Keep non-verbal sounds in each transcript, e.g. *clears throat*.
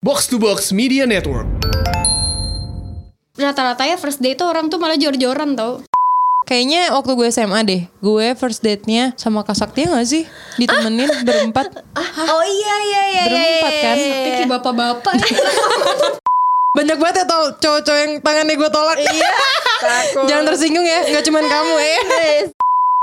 Box to Box Media Network. rata-rata ya first date tuh orang tuh malah jor-joran tau Kayaknya waktu gue SMA deh, gue first date-nya sama Kak Sakti gak sih? Ditemenin berempat. Oh iya iya iya Berempat kan? kayak bapak-bapak *laughs* Banyak banget ya tau cowok-cowok yang tangannya gue tolak. Iya. *laughs* Jangan tersinggung ya, gak cuman kamu ya.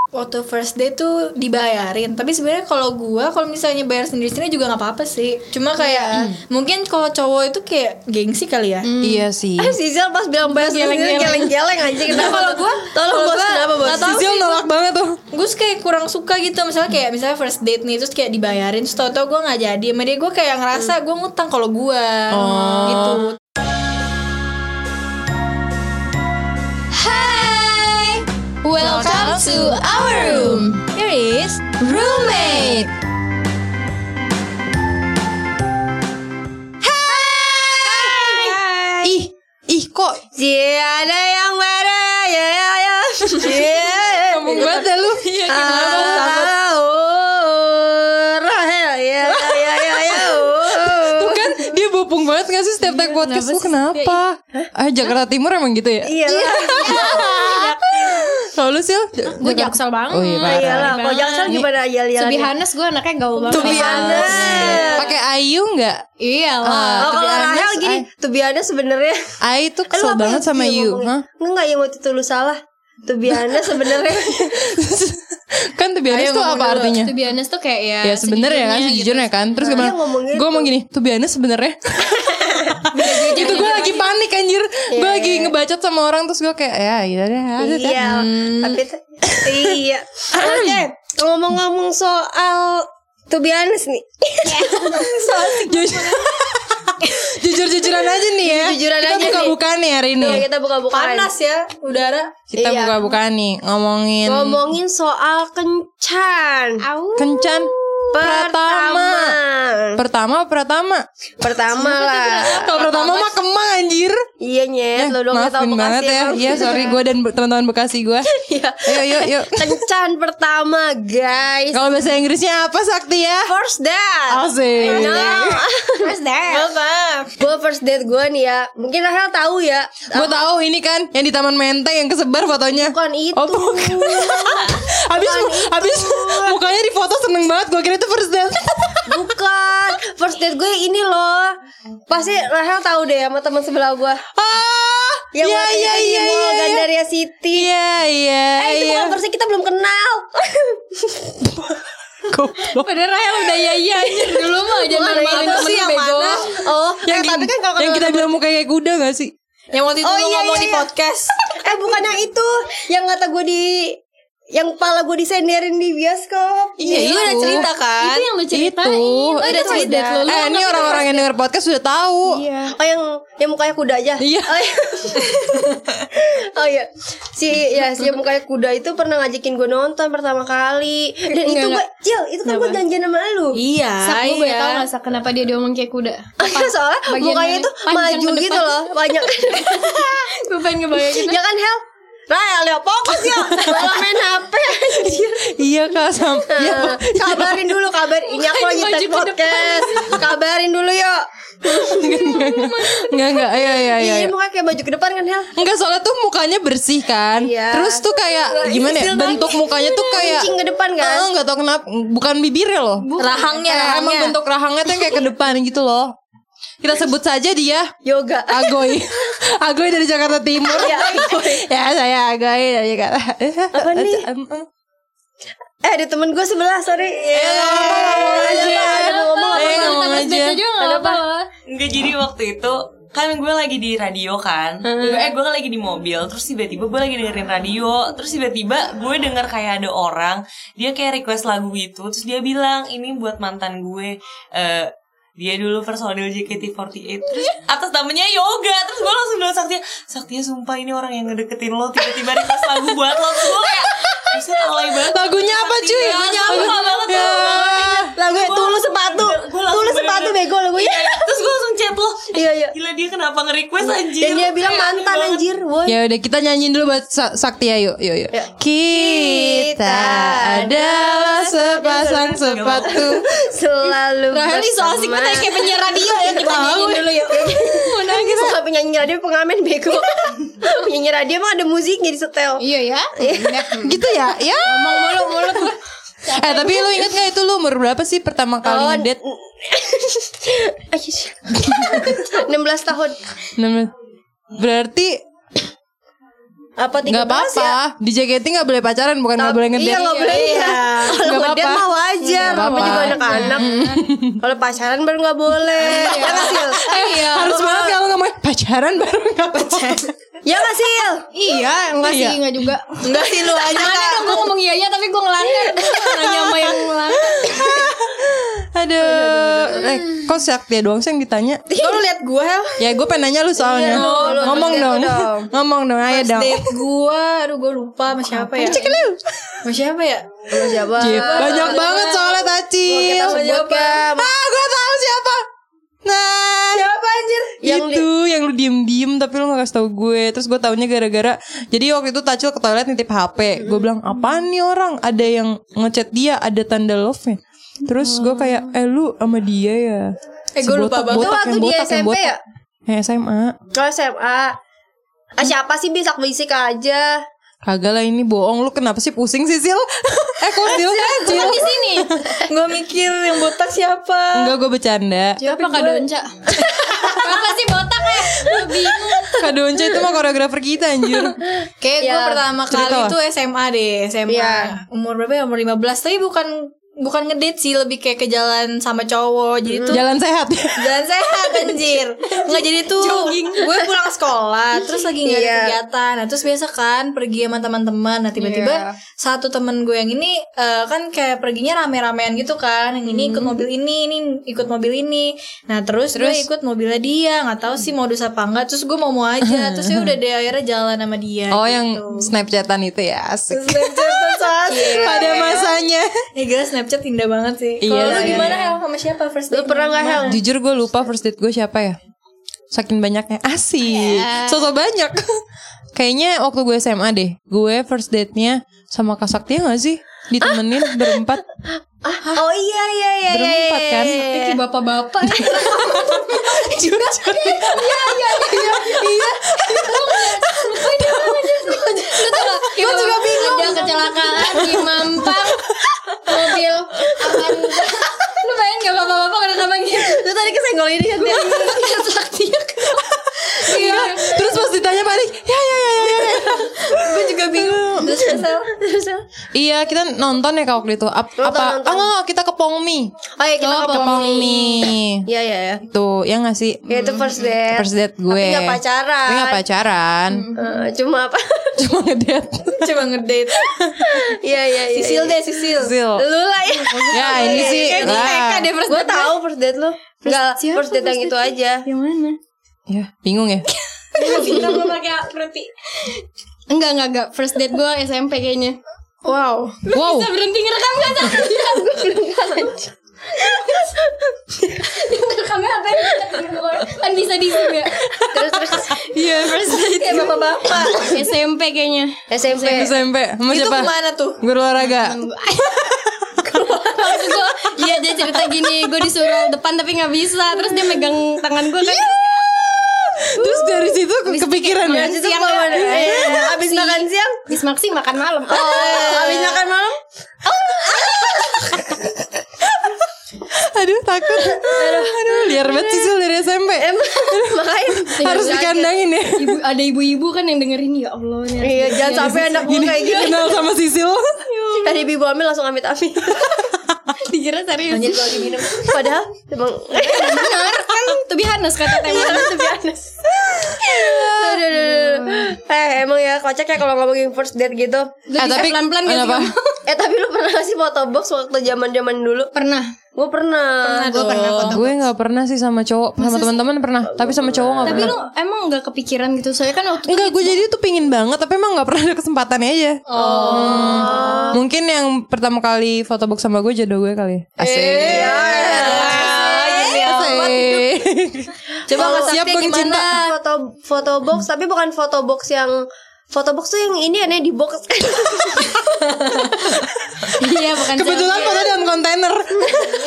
Waktu first date tuh dibayarin. Tapi sebenarnya kalau gua kalau misalnya bayar sendiri-sendiri juga nggak apa-apa sih. Cuma kayak mungkin kalau cowok itu kayak gengsi kali ya. Iya sih. *laughs* Eh Sisil pas bilang bayar sendiri geleng-geleng. aja Kenapa kalau gua Tolong bos kenapa bos? Sisil nolak banget tuh. Gue kayak kurang suka gitu. Misalnya kayak misalnya first date nih Terus kayak dibayarin Terus tau-tau gue gak jadi. Sama dia gue kayak ngerasa gue ngutang kalau gue Gitu welcome to our room. Here is roommate. Ih, ih kok? Cie ada yang beda ya ya *laughs* ya ngomong banget lu. Iya Rahel ya ya ya ya Tuh kan dia bopung banget gak sih setiap tag podcast lu? kenapa? Ah Jakarta Timur emang gitu ya? Iya lah Kalau lu Sil? gue jaksel banget Oh iya parah. Iyalah Kalau Jaksel gimana ya lihat honest gue anaknya gaul banget honest. Pakai Ayu nggak? iya Ah, lah Oh kalau Rahel gini honest sebenarnya Ayu tuh kesel banget sama you? Enggak yang waktu itu lu salah honest sebenarnya *laughs* kan to be honest tuh apa artinya? to be honest tuh kayak ya Ya sebenarnya kan sejujurnya kan. Terus Nah, gimana? gitu. Gue ngomong gini, to be honest sebenarnya. *laughs* itu gue lagi panik anjir. Gue lagi ngebacot sama orang terus gue kayak ya gitu deh. Iya Tapi t- Iya Oke Ngomong-ngomong soal To be honest nih *laughs* Jujur. *laughs* Jujur-jujuran aja nih ya. Jujuran kita aja nih. buka-bukaan nih hari ini. Tuh, Kita buka-bukaan Panas ya udara Kita Iya. buka-bukaan nih ngomongin Ngomongin soal kencan kencan pertama. Pertama Pertama pertama. Pertama *laughs* lah Kalau pertama mah kemang anjir. Iya nyet Lo dong kita tahu Maafin banget Bekasi ya. Iya sorry gue dan teman-teman Bekasi gue. *laughs* Iya Ayo yuk yuk. *laughs* Kencan pertama guys Kalau bahasa Inggrisnya apa Sakti ya? First date Asik. No First date Apa Gue first date gue nih ya Mungkin Rahel tahu ya Gue tahu ini kan yang di Taman Menteng yang kesebar fotonya. Bukan itu Oh, bukan. habis habis mukanya di foto seneng banget. Gue kira itu first date. *laughs* Bukan First date gue ini loh Pasti Rahel tahu deh sama teman sebelah gue ah, Yang iya waktu iya itu di iya Mall iya. iya. Gandaria City Iya iya Eh itu iya. bukan versi kita belum kenal *laughs* Goblok. padahal Rahel udah ya iya dulu mah jangan itu temen yang bego mana Oh Yang, eh, tapi kan kalau yang kita bilang muka kayak kuda gak sih? Yang waktu itu Oh, iya, ngomong iya, di iya. podcast *laughs* Eh bukan yang itu Yang kata gue di Yang pala gue disenderin di bioskop Iya, Lu itu. udah cerita kan itu yang lu ceritain Itu. udah Itu first date beda. lu lu eh ini orang-orang yang denger podcast sudah tahu. Iya. Oh yang yang mukanya kuda aja. Iya. Oh iya. *laughs* oh iya. Si ya si yang mukanya kuda itu pernah ngajakin gue nonton pertama kali. Dan itu gue, Cil, itu kan gue janjian sama lu. Iya, Sak, gue boleh tahu tahu kenapa dia diomong kayak kuda? *laughs* Soalnya Bagian mukanya itu maju gitu loh, banyak. *laughs* gue pengen ngebayangin. ya kan Hel? Rahel ya fokus ya. Malah main HP anjir. Iya kak sama. Iya. Kabarin dulu kabar Ini aku lagi tag podcast. Kabarin dulu yuk. Enggak enggak. Iya iya iya. Iya mukanya kayak baju ke depan kan Hel? Enggak soalnya tuh mukanya bersih kan. Iya. Terus tuh kayak Gimana ya Bentuk mukanya tuh kayak Kucing ke depan kan? Ah, nggak tau kenapa Bukan bibirnya loh. Rahangnya Eh, Emang rahangnya. bentuk rahangnya tuh yang kayak ke depan gitu loh. Kita sebut saja dia Yoga. Agoy *laughs* Agoy dari Jakarta Timur. Iya. *laughs* Ya saya Agoy dari Jakarta. Apa nih? Eh ada temen gue sebelah sorry. Iya Ada mau ngomong apa Eh, ngomong aja. aja apa-apa Enggak jadi waktu itu kan gue lagi di radio kan. Eh gue lagi di mobil terus tiba-tiba gue lagi dengerin radio. Terus tiba-tiba gue denger kayak ada orang dia kayak request lagu itu terus dia bilang ini buat mantan gue. Eh dia dulu personil JKT48 terus atas namanya Yoga. Terus gue langsung bilang Saktia Saktia sumpah ini orang yang ngedeketin lo tiba-tiba request lagu buat lo. Terus gue kayak alay banget. Lagunya apa cuy? Lagunya apa? banget Ya. Lagu tulus sepatu Gue langsung Tulus sepatu bener-bener- bego lagunya Iya, Terus gue langsung chat lo Iya iya Gila dia kenapa nge-request anjir Dan dia bilang mantan anjir Woi Ya udah kita nyanyiin dulu buat Sa- Sakti ya yuk yuk yuk. Ya. Kita adalah sepasang sepatu. Selalu Rahel nih so asik bersama. banget kayak penyiar radio ya kita nyanyiin dia pengamen bego. *laughs* Penyanyi radio emang ada musiknya di setel. Iya ya. Gitu ya? Ya. Ngomong mulu mulut. Eh tapi lu inget gak itu lu umur berapa sih pertama kali Oh, ngedate? 16 *laughs* tahun. Namanya- Berarti Apa 13 nggak apa-apa. ya? Di JKT nggak boleh pacaran, bukan nggak boleh ngedate. Iya nggak boleh ya. Kalau Nggak ngedate wajar. Nggak Namanya juga anak-anak. Kalau pacaran baru nggak boleh. Ya Sil? Iya. Harus banget kalau nggak mau pacaran baru nggak apa-apa. Ya nggak Sil? Iya, enggak sih, Iya. enggak juga. Enggak sih lu aja Mana dong gue ngomong iya iya tapi gue ngelanggar. Nanya sama yang ngelanggar. Aduh, eh, kok Saktia doang sih yang ditanya? Kok lu liat gue? Ya gue pengen nanya lu soalnya. lu Ngomong dong. dong. *laughs* Ngomong dong, ayo First dong. date gue Aduh gue lupa sama siapa ya Sama siapa ya Sama siapa? Banyak banget soalnya Tacil. Kan. Ah, gue tahu siapa. Nah, Siapa anjir yang itu lu diem-diem tapi lu gak kasih tau gue Terus gue taunya gara-gara Jadi waktu itu Tacil ke toilet nitip HP Gue bilang apaan nih orang Ada yang ngechat dia Ada tanda love-nya Terus gue kayak Eh lu sama dia ya Eh, Si gue lupa botak, banget. botak, Waktu botak, yang SMP botak. ya? Eh SMA Kalau SMA. Ah, siapa sih bisa bisik aja? Kagak lah ini bohong. Lu kenapa sih pusing sih Sil? *laughs* Eh kok Sil? Sil Di sini. Gue mikir yang botak siapa. Enggak gue bercanda. Siapa Kak Donca? *laughs* Apa sih botak ya? Gue bingung. Kak Donca itu mah koreografer kita anjir. Kayak gue Ya, pertama kali tuh SMA deh SMA Iya. Umur berapa ya? Umur 15 Tapi bukan Bukan ngedate sih Lebih kayak ke jalan sama cowok Jadi tuh Jalan sehat. Jalan sehat anjir. Nggak jadi tuh Gue pulang sekolah Terus lagi gak ada Iya. kegiatan. Nah terus biasa kan Pergi sama teman-teman. Nah tiba-tiba Satu temen gue yang ini eh, Kan kayak perginya rame-ramean gitu kan. Yang ini ikut mobil ini Ini ikut mobil ini. Nah terus, gue ikut mobilnya dia. Gak tahu sih modus apa enggak Terus gue mau-mau aja. Terus ya udah deh akhirnya jalan sama dia Oh gitu. yang Snapchatan itu ya asik Saat Pada masanya. Ya gila Snapchat indah banget sih. Iya Kalau lu sih. gimana Hel? Sama siapa first Lu date pernah nggak Hel? Jujur gue lupa first date gue siapa ya. Saking banyaknya. Asik. Sosok banyak *laughs* Kayaknya waktu gue SMA deh Gue first date-nya Sama Kak Saktia gak sih? Ditemenin berempat Oh iya iya iya iya. Berempat kan? iya, iya. Kayak bapak-bapak ya. Jujur Gue juga bingung. Ada kecelakaan di Mampang. Mobil. Lu bayangin gak bapak-bapak kenapa gitu? Lu tadi kesenggol ini kan dia. *laughs* Saktia. Iya. Terus pas ditanya balik Ya ya ya ya, ya. *laughs* Gue juga bingung Terus Hel Terus. Iya kita nonton ya kak waktu itu Ap- Nonton, Apa nonton. Oh enggak, enggak, kita ke Pongmi Oh iya kita Ke ke Pongmi *laughs* Iya iya ya. Tuh ya gak sih Ya itu first date. First date gue Tapi nggak pacaran. Tapi gak pacaran Eh, cuma apa? *laughs* Cuma ngedate Cuma ngedate Iya iya iya. Sisil deh Sisil Zil Lu lah ya. Ya ini sih Kayak di TK lah. deh first Gue tahu first date lu. Enggak, first date yang itu aja. Yang mana? Ya bingung ya gue pakai fruity. Enggak, enggak, enggak. First date gue SMP kayaknya. Wow Wow Bisa berhenti ngerekam gak? *laughs* Iya, gue belum lanjut. Ngerekamnya apa ya? Kan bisa di zoom ya Terus terus Iya first date Kayak bapak-bapak SMP kayaknya SMP. SMP Sama Itu siapa? ke mana tuh? Guru olahraga Maksud gue Iya dia cerita gini Gue disuruh depan tapi gak bisa Terus dia megang tangan gue kan Terus dari situ ke- kepikiran ya? itu Siang ya. Eh, *laughs* Abis makan siang? Bis maksi *laughs* makan malam. Oh, abis makan malam? Aduh takut. Aduh. Liar banget sih dari SMP Emang *laughs* makanya Harus dikandangin ya. Ibu, Ada ibu-ibu kan yang dengerin Ya Allah nih Iya, jangan sampai anak gue kayak gitu. Kenal sama Sisil. Tadi ibu hamil langsung amit-amit. *laughs* Dikira serius Lanjut lagi minum. Padahal emang Benar kan To be honest kata Iya, teman to be honest. Aduh. Eh emang ya kocak ya kalau ngomongin first date gitu. Eh tapi pelan-pelan kamu? Eh tapi lu pernah gak sih foto box waktu zaman zaman dulu? Pernah Gue pernah. Gue pernah foto. Gue gak pernah sih sama cowok. Sama teman-teman pernah Tapi sama cowok gak Tapi pernah. lu emang gak kepikiran gitu? Soalnya kan waktu Enggak, gue jadi tuh pingin banget Tapi emang gak pernah ada kesempatannya aja. Oh. Mungkin yang pertama kali foto box sama gue jodoh gue kali Asik. Asik. Coba nggak Siap gimana? Cinta Foto foto box tapi bukan foto box yang foto box tuh yang ini aneh di box. Iya bukan Kebetulan foto dalam kontainer.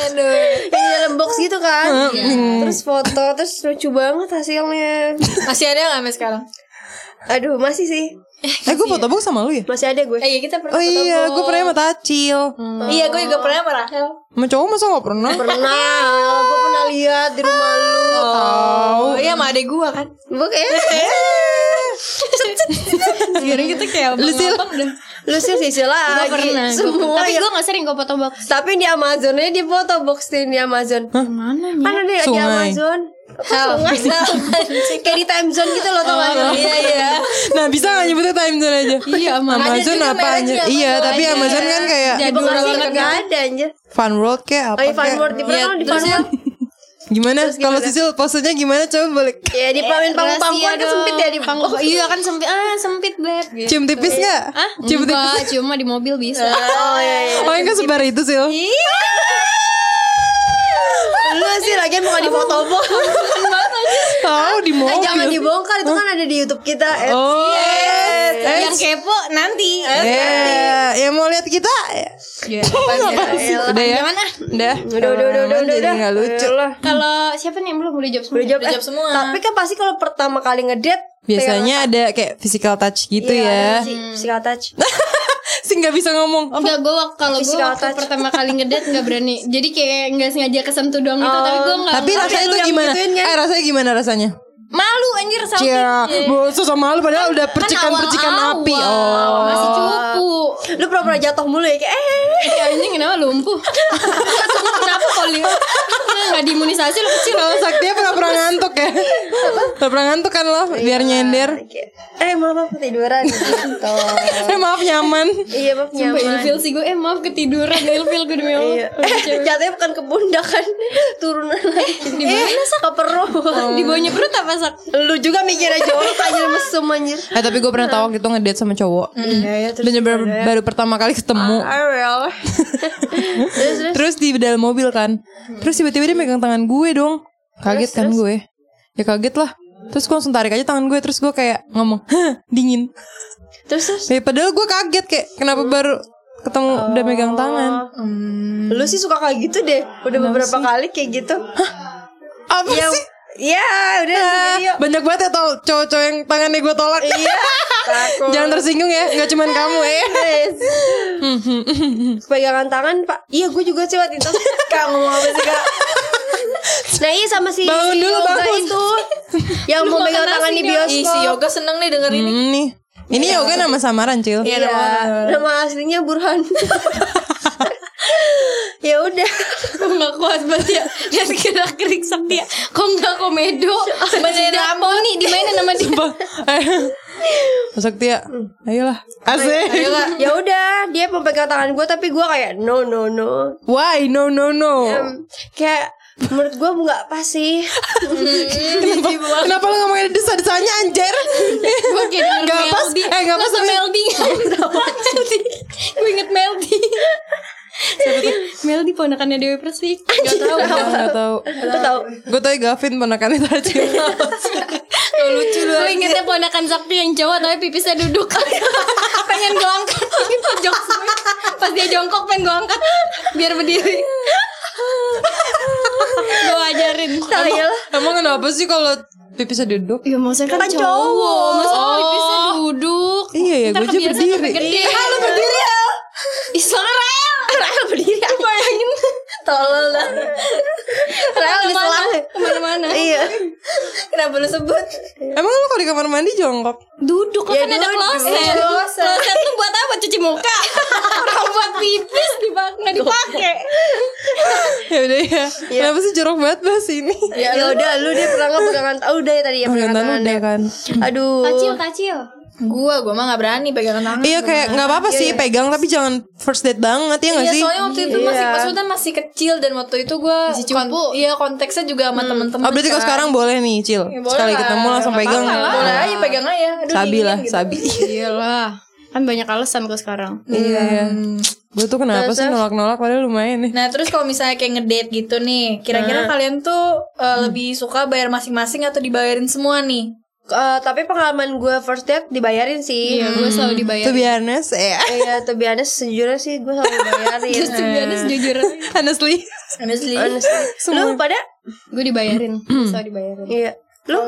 Aduh, yang dalam box gitu kan. Terus foto terus lucu banget hasilnya. Masih ada nggak sampai sekarang? Aduh, masih sih. Eh gue foto box sama lu ya? Masih ada gue. Eh iya kita pernah Oh foto iya, gue pernah sama Tacil. Iya gue juga pernah sama Rahel. Sama cowok masa gak pernah? Pernah, gue pernah lihat di rumah lu. Oh iya sama adek gue kan. Gue kayak *laughs* *laughs* Sekarang kita kayak Lu sih udah lu sih sih lagi. pernah Semua Tapi ya. gue gak sering kok foto box Tapi di Amazonnya di foto box di Amazon. Mana nih Kan ada di. Amazon. Sungai? *laughs* Kayak di time zone gitu loh tau gak sih? Iya iya. Nah bisa gak nyebutnya time zone aja? *laughs* Iya Amazon Amazon apa mereknya aja? Iya tapi aja. Amazon kan kayak Di Bekasi kagak ada anjir. Fun World kayak apa Oh iya Fun. World di di Fun World. Gimana? Kalau Sisil posenya gimana? Coba balik. Ya di pamin panggung-panggungan kan sempit ya di panggung Iya kan sempit Ah sempit bled gitu. Cium tipis gak? Ah, Cium tipis. enggak, cuma di mobil bisa. Oh iya iya. Oh enggak sebar itu Sil. Lu sih lagian bukan di foto. Tahu di Eh, mobil. jangan dibongkar itu kan ada di YouTube kita. Eh, Oh. Yang kepo nanti. Eh, yang mau lihat kita? Iya, Udah ya? Jangan ah. Udah. Udah udah udah udah udah. Jadi udah. nggak lucu. Kalau siapa nih yang belum udah jawab semua? Udah jawab, Udah jawab semua. Tapi kan pasti kalau pertama kali ngedate Biasanya ada kayak physical touch gitu Iya, ya. sih, physical touch. *laughs* Sih nggak bisa ngomong. Enggak, gue kalau gue waktu touch. pertama kali ngedate nggak berani. Jadi kayak nggak sengaja kesentuh doang gitu. Tapi gue nggak. Tapi rasanya yang gimana? gituin kan? Eh rasanya gimana rasanya? Malu anjir selfie. Cia, bosok sama malu padahal udah percikan-percikan awal-awal. api. Oh. Masih cupu. Lu pura-pura jatuh mulu ya kayak eh. Ya anjing kenapa lumpuh? *laughs* kenapa kalau li- nggak diimunisasi lu kecil Kalau Saktia pernah-pernah ngantuk ya Pernah ngantuk kan lo Biar nyender Eh maaf maaf ketiduran *laughs* gitu. Eh maaf nyaman Iya maaf Sumpah nyaman. ilfil sih gue Eh maaf ketiduran Ilfil gue demi Allah Iya. Eh, jatuhnya bukan ke pundak kan *laughs* turunan lagi. Di mana sak? Ke perut. Di bawahnya perut apa sak? Lu juga mikirnya jorok anjir mesum anjir. Eh tapi gue pernah tahu waktu itu ngedate sama cowok. Iya ya Dan baru, baru pertama kali ketemu. Ariel. *laughs* terus terus? Terus di dalam mobil kan. Terus tiba-tiba dia megang tangan gue dong. Kaget kan gue? Ya kaget lah. Terus gue langsung tarik aja tangan gue Terus gue kayak ngomong Hah dingin. Terus terus. ya, Padahal gue kaget kayak Kenapa baru ketemu udah megang tangan? Lu sih suka kayak gitu deh. Udah beberapa kali kayak gitu. Apa Ya, sih? Ya udah. Video. Banyak banget ya tau cowok-cowok yang tangannya gue tolak. Iya. Takut. *laughs* Jangan tersinggung ya Gak cuman kamu ya. *laughs* *laughs* Pegangan tangan pak. Iya gue juga sih waktu itu. Kak ngomong apa sih kak? Nah iya sama si Bangun si dulu, Yoga bangun. itu. Yang mau pegang tangan di Ih si bioskop. Yoga? Seneng nih denger ini. Hmm, nih. Ini yoga nama samaran Cil. Iya Nama aslinya Burhan Ya udah. *laughs* Gue gak kuat banget ya. Lihat gerak gerik sakti ya Kok gak komedo? Bener Poni dimainin sama dia. Sumpah. *laughs* Eh Sakti ya Ayolah. Asik Ya udah Dia mau pegang tangan gue Tapi gue kayak No no no. Why? No no no. Em, Kayak Menurut gue nggak pas sih. *laughs* Kenapa, kenapa lu ngomongin desa-desanya anjir? Gue kayak Gak pas. Eh gak pas Masa tapi Melody Gue inget Melody ponakannya Dewi Persik. Gak tau Gak tau Lu tau Gue tau Gavin ponakannya tadi *laughs* lucu lu Gue ingetnya ponakan Sakti yang cowok Tapi pipisnya duduk. *laughs* Pengen gue angkat. Pojok semua. Pas dia jongkok pengen gue angkat. Biar berdiri. Gue ajarin. Ya lah Emang kenapa sih kalau pipisnya duduk? Ya maksudnya kan, Kan cowok. cowok. Masa pipisnya duduk? Iya ya gue aja berdiri. Iya lu berdiri ya. Ih soalnya Rael. Rahel berdiri Tolol dah. Rahel di selang Ke mana-mana? Iya. Kenapa lu sebut? Emang lu kalau di kamar mandi jongkok? Duduk Ya, kan ada duduk. kloset. Kloset. Kloset tuh buat apa? Cuci muka. Orang buat pipis nggak dipakai. *laughs* Ya udah ya. Kenapa sih jorok banget bahas ini? Ya udah lu dia pernah nggak pegangan Oh udah ya tadi ya pegangan tangan udah ya. kan. Aduh. Kacil kacil Gua, gua mah gak berani pegangan tangan. Iya kayak nggak apa-apa sih pegang tapi jangan first date banget ya nggak Iya sih? soalnya waktu itu masih Iya. maksudnya masih kecil dan waktu itu gue Masih cupu. iya konteksnya juga sama temen-temen Oh berarti kalau kan. sekarang boleh nih Cil Ya, boleh Sekali lah. ketemu langsung Nggak pegang lah. Boleh aja pegang aja Aduh, Sabi dingin lah gitu. Sabi *laughs* Iyalah Kan banyak alasan gue sekarang Iya ya Gue tuh kenapa sih nolak-nolak padahal lumayan nih Nah terus kalau misalnya kayak ngedate gitu nih Kira-kira kalian tuh uh, lebih suka bayar masing-masing atau dibayarin semua nih Eh, tapi pengalaman gue first date dibayarin sih. Iya, gue selalu dibayar. To be honest, ya. Iya, to be honest, sejujurnya sih gue selalu dibayarin. Just to be honest, jujur *laughs* Honestly. Honestly. Honestly. Lu pada? Gue dibayarin *clears throat* Selalu dibayarin Iya. Lu?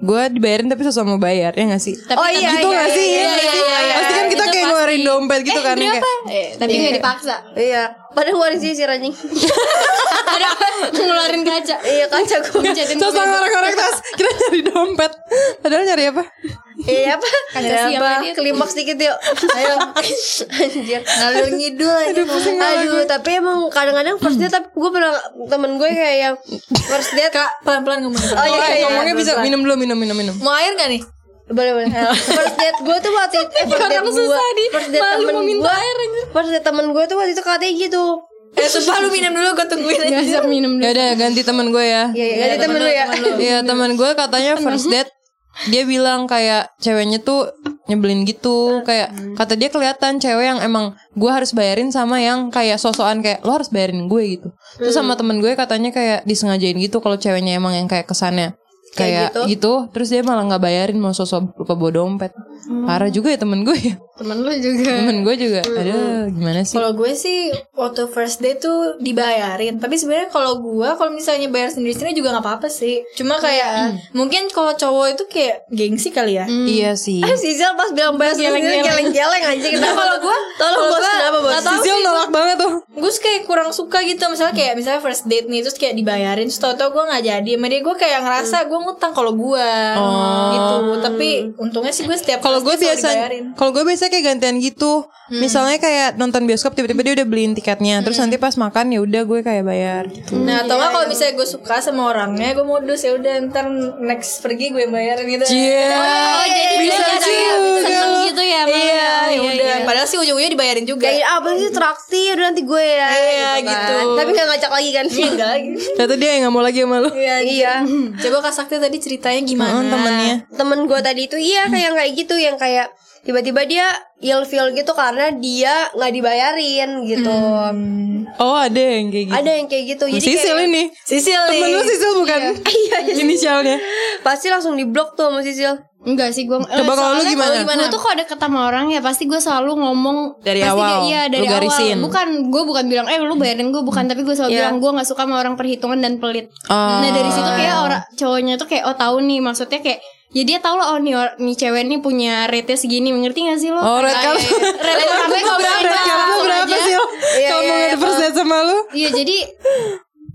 Gue dibayarin tapi sosok mau bayar ya gak sih? Tapi Oh iya, gitu iya, gak sih? iya, Iya nggak iya, sih? iya, iya. Ngeluarin dompet gitu kan Berapa? kayak Eh, tapi gak dipaksa Iya. Padahal ngeluarin sisir anjing. *laughs* Ada ngeluarin kaca iya kaca gue. Terus gue. ngorek-ngorek tas Kita nyari dompet Padahal nyari apa? Iya apa? Kaca siapa apa? dia? Klimaks dikit yuk. Ayo. Anjir. Ngalur ngidul aja. Aduh, tapi emang kadang-kadang first date tapi gue pernah temen gue kayak yang first date Kak, pelan-pelan ngomong. Oh iya, iya, Ngomongnya bisa minum dulu minum minum minum Mau air gak nih? Boleh boleh. *laughs* First date gue tuh waktu itu eh, first date gue first date temen gue first date temen gue tuh waktu itu katanya gitu. Eh, sumpah lu minum dulu, gue tungguin. Aja. Biasa minum dulu. Ya udah ganti temen gue ya. Iya, iya, ganti temen lu ya. Iya temen gue katanya first date dia bilang kayak ceweknya tuh nyebelin gitu. Kayak kata dia kelihatan cewek yang emang gue harus bayarin sama yang kayak sosokan kayak lo harus bayarin gue gitu. Terus sama temen gue katanya kayak disengajain gitu kalau ceweknya emang yang kayak kesannya kayak Kayak gitu. terus dia malah nggak bayarin mau sosok lupa bawa dompet parah juga ya temen gue ya. Temen lu juga. Temen gue juga. Ada gimana sih? Kalau gue sih waktu first date tuh dibayarin. Tapi sebenarnya kalau gue kalau misalnya bayar sendiri sendiri juga nggak apa-apa sih. Cuma kayak mungkin kalau cowok itu kayak gengsi kali ya. iya sih. Eh Sisil pas bilang bayar sendiri geleng-geleng. anjing Nah, kenapa kalau gue Tolong kalau bos gue kenapa bos? Sisil sih. nolak banget tuh. Gue kayak kurang suka gitu. Misalnya kayak misalnya first date nih terus kayak dibayarin. Terus tau-tau gue nggak jadi. Sama dia gue kayak ngerasa gue ngutang kalau gue gitu. Tapi untungnya sih gue setiap Kalau gue biasa, kalau gue biasa kayak gantian gitu. Misalnya kayak nonton bioskop tiba-tiba dia udah beliin tiketnya, terus nanti pas makan ya udah gue kayak bayar gitu. Nah, atau nggak kalau misalnya gue suka sama orangnya, gue modus ya udah ntar next pergi gue bayarin gitu. Iya. Oh jadi Bisa juga seneng lo. gitu ya? Iya, ya Iya, udah. iya. Padahal sih ujung-ujungnya dibayarin juga. kayak apa sih traktir nanti gue ya Iya, kan. gitu. tapi gak ngajak lagi kan Iya, enggak lagi. *laughs* Ternyata dia yang gak mau lagi sama lu. Iya, iya Coba Kak Sakti tadi ceritanya gimana? Temennya. temen gue tadi itu iya kayak kayak gitu yang kayak tiba-tiba dia ilfeel gitu karena dia nggak dibayarin gitu Oh ada yang kayak gitu. ada yang kayak gitu jadi Sisil kayak, ini. Sisil Temen nih. lu Sisil bukan? iya *laughs* iya *laughs* Inisialnya. pasti langsung di blok tuh sama Sisil Enggak sih gue Coba kalau lu gimana? Gue tuh kalau deket sama orang ya pasti gue selalu ngomong Dari pasti awal, kayak, Iya dari lu garisin. awal Bukan gue bukan bilang Eh lu bayarin gue Bukan tapi gue selalu bilang Gue gak suka sama orang perhitungan dan pelit Oh. Nah dari situ kayak orang cowoknya tuh kayak Oh tahu nih maksudnya kayak Ya dia tahu lah oh nih, nih cewek nih punya rate segini Mengerti gak sih lo? Oh red card. Rate kamu *laughs* berapa? Card lu berapa sih? Kalau mau ngadu first date sama lu? Iya jadi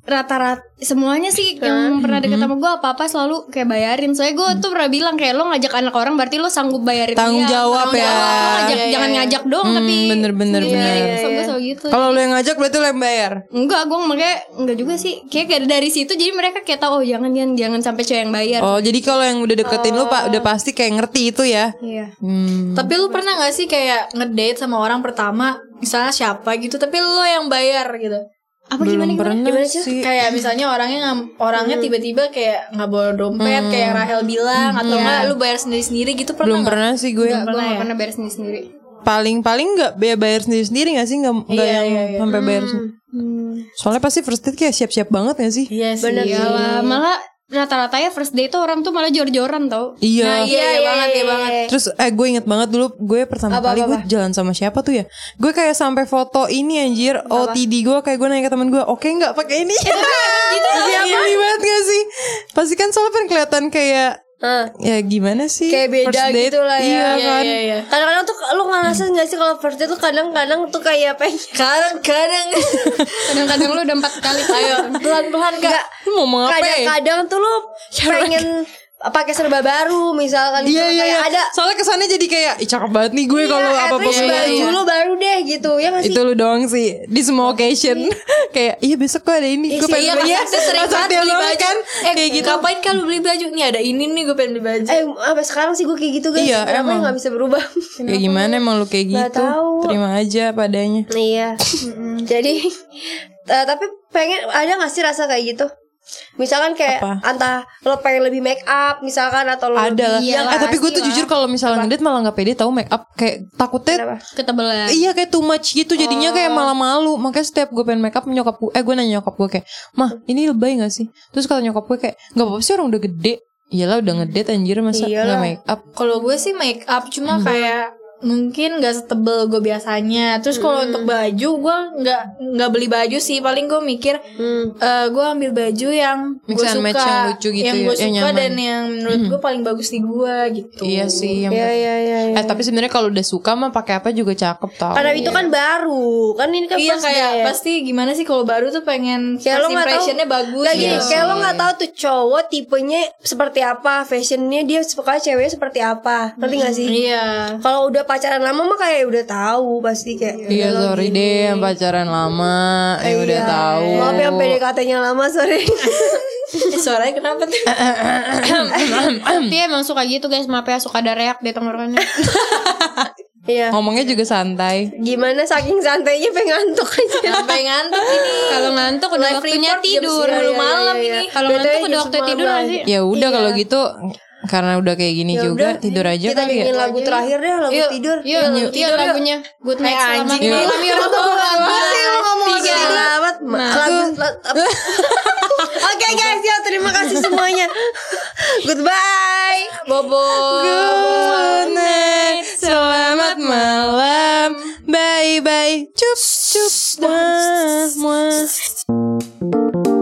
rata-rata semuanya sih yang pernah deket sama gue apa-apa selalu kayak bayarin. Soalnya gue tuh pernah bilang kayak lo ngajak anak orang berarti lo sanggup bayarin Tanggung dia. jawab Tanggung ya. Lo ngajak, jangan ngajak doang Hmm, tapi bener, bener, sendiri-sendiri. bener. So, gue selalu gitu. Kalau lu yang ngajak berarti lu yang bayar. Enggak, gue makanya enggak juga sih. Kayak kayak dari situ jadi mereka kayak tahu oh jangan jangan jangan sampai cewek yang bayar. Oh jadi kalau yang udah deketin lu pak udah pasti kayak ngerti itu ya. Iya. Hmm. Tapi lu pernah gak sih kayak ngedate sama orang pertama Misalnya siapa gitu Tapi lo yang bayar gitu Apa Belum gimana gimana? pernah sih. Kayak misalnya orangnya orangnya tiba-tiba kayak nggak bawa dompet kayak yang Rahel bilang atau enggak lu bayar sendiri-sendiri gitu pernah Belum nggak? pernah sih gue. Enggak, gue gak pernah bayar sendiri sendiri. Paling paling nggak bayar bayar sendiri sendiri nggak sih nggak nggak Iya, yang iya, iya. sampai bayar. sendiri. Soalnya pasti first date kayak siap siap banget gak sih? Iya sih. Iyalah, malah rata-rata ya first date tuh orang tuh malah jor-joran tau. Iya. Nah, iya, iya, banget ya banget. Terus eh gue inget banget dulu gue pertama kali gue jalan sama siapa tuh ya? Gue kayak sampai foto ini anjir. OTD gue kayak gue nanya ke temen gue Oke nggak pakai ini? Gitu? Iya banget gak sih? Pasti kan soalnya pengen kelihatan kayak Hah. Ya gimana sih Kayak beda first date. gitu lah ya. Iya Iya, kan Iya, iya. Kadang-kadang tuh lu ngerasa gak sih kalau first date tuh kadang-kadang tuh kayak pengen Kadang-kadang Kadang-kadang lu udah empat kali Ayo pelan-pelan kak mau apa ya? Kadang-kadang tuh lu pengen pakai serba baru misalkan Iya gitu. iya iya. kayak ada Soalnya kesannya jadi kayak Ih cakep banget nih gue kalau Iya, at apa-apa least punya baju lu baru deh gitu ya gak sih? Itu lu doang sih Di semua occasion. *laughs* Kayak iya besok gue ada ini Gue pengen Iya beli ya sering banget beli baju. kan? Eh Kayak gitu. ngapain kan lu beli baju? Nih ada ini nih gue pengen beli baju. Eh sampai sekarang sih gue kayak gitu guys. Iya, Kenapa emang. gak bisa berubah? *laughs* Ya gimana emang lu kayak Nggak gitu? tahu. Terima aja padanya. Iya. Jadi *laughs* eh, Tapi pengen Ada gak sih rasa kayak gitu Misalkan kayak Apa? Entah lo pengen lebih make up Misalkan atau lo Ada lah lebih Eh tapi gue tuh jujur kalau misalnya ngedate malah gak pede tahu make up Kayak takutnya Kenapa? ketebelan. Iya kayak too much gitu jadinya kayak Oh. malah malu Makanya setiap gue pengen make up nyokap gue Eh gue nanya nyokap gue kayak Mah ini lebay gak sih Terus kata nyokap gue kayak Gak apa-apa sih orang udah gede Iyalah udah ngedate anjir masa Iyalah. nggak make up. Kalau gue sih make up cuma kayak mungkin nggak setebel gue biasanya. Terus kalau Hmm. untuk baju gue nggak nggak beli baju sih. Paling gue mikir Hmm. eh gue ambil baju yang Mix gue and suka, match yang lucu gitu yang ya, gue yang suka nyaman. dan yang menurut gue paling bagus di gue gitu. Iya sih. Yang Ya ya ya. ya. Eh tapi sebenarnya kalau udah suka mah pakai apa juga cakep tau. Karena itu kan baru, kan ini kan Iya kayak ya. pasti gimana sih kalau baru tuh pengen Kayak lo first nggak tahu impressionnya bagus Nggak gini, gitu. kayak lo nggak tahu tuh cowok tipenya seperti apa, fashionnya dia suka ceweknya seperti apa, ngerti gak sih? Iya. Kalau udah pacaran lama mah kayak udah tahu pasti kayak. Iya "Udah sorry gini." deh yang pacaran lama ya udah Iya. tahu. Maaf yang PDKT-nya lama sorry. Eh, *laughs* suaranya kenapa tuh? Tapi *laughs* emang suka gitu guys, maaf ya suka ada reak di tenggorokannya. *laughs* Iya. Ngomongnya juga santai. Gimana saking santainya pengen ngantuk aja. Sampai ngantuk ini. Kalau ngantuk udah waktunya tidur. 10 Iya, iya, malam iya, ini. iya. Kalau ngantuk udah waktu 11. tidur sih? Ya udah kalau gitu karena udah kayak gini Ya juga udah, tidur aja Kita kali ya. lagu terakhir deh, lagu Yuk, tidur. Yuk, yuk, yuk, lagunya Good night Kayak selamat anjing. malam ya lo ngomong Tiga. selamat? Ma- Lagu? *laughs* Oke guys, ya terima kasih semuanya. Goodbye. Bobo. Good night, selamat malam, bye bye, cup cup, muah muah.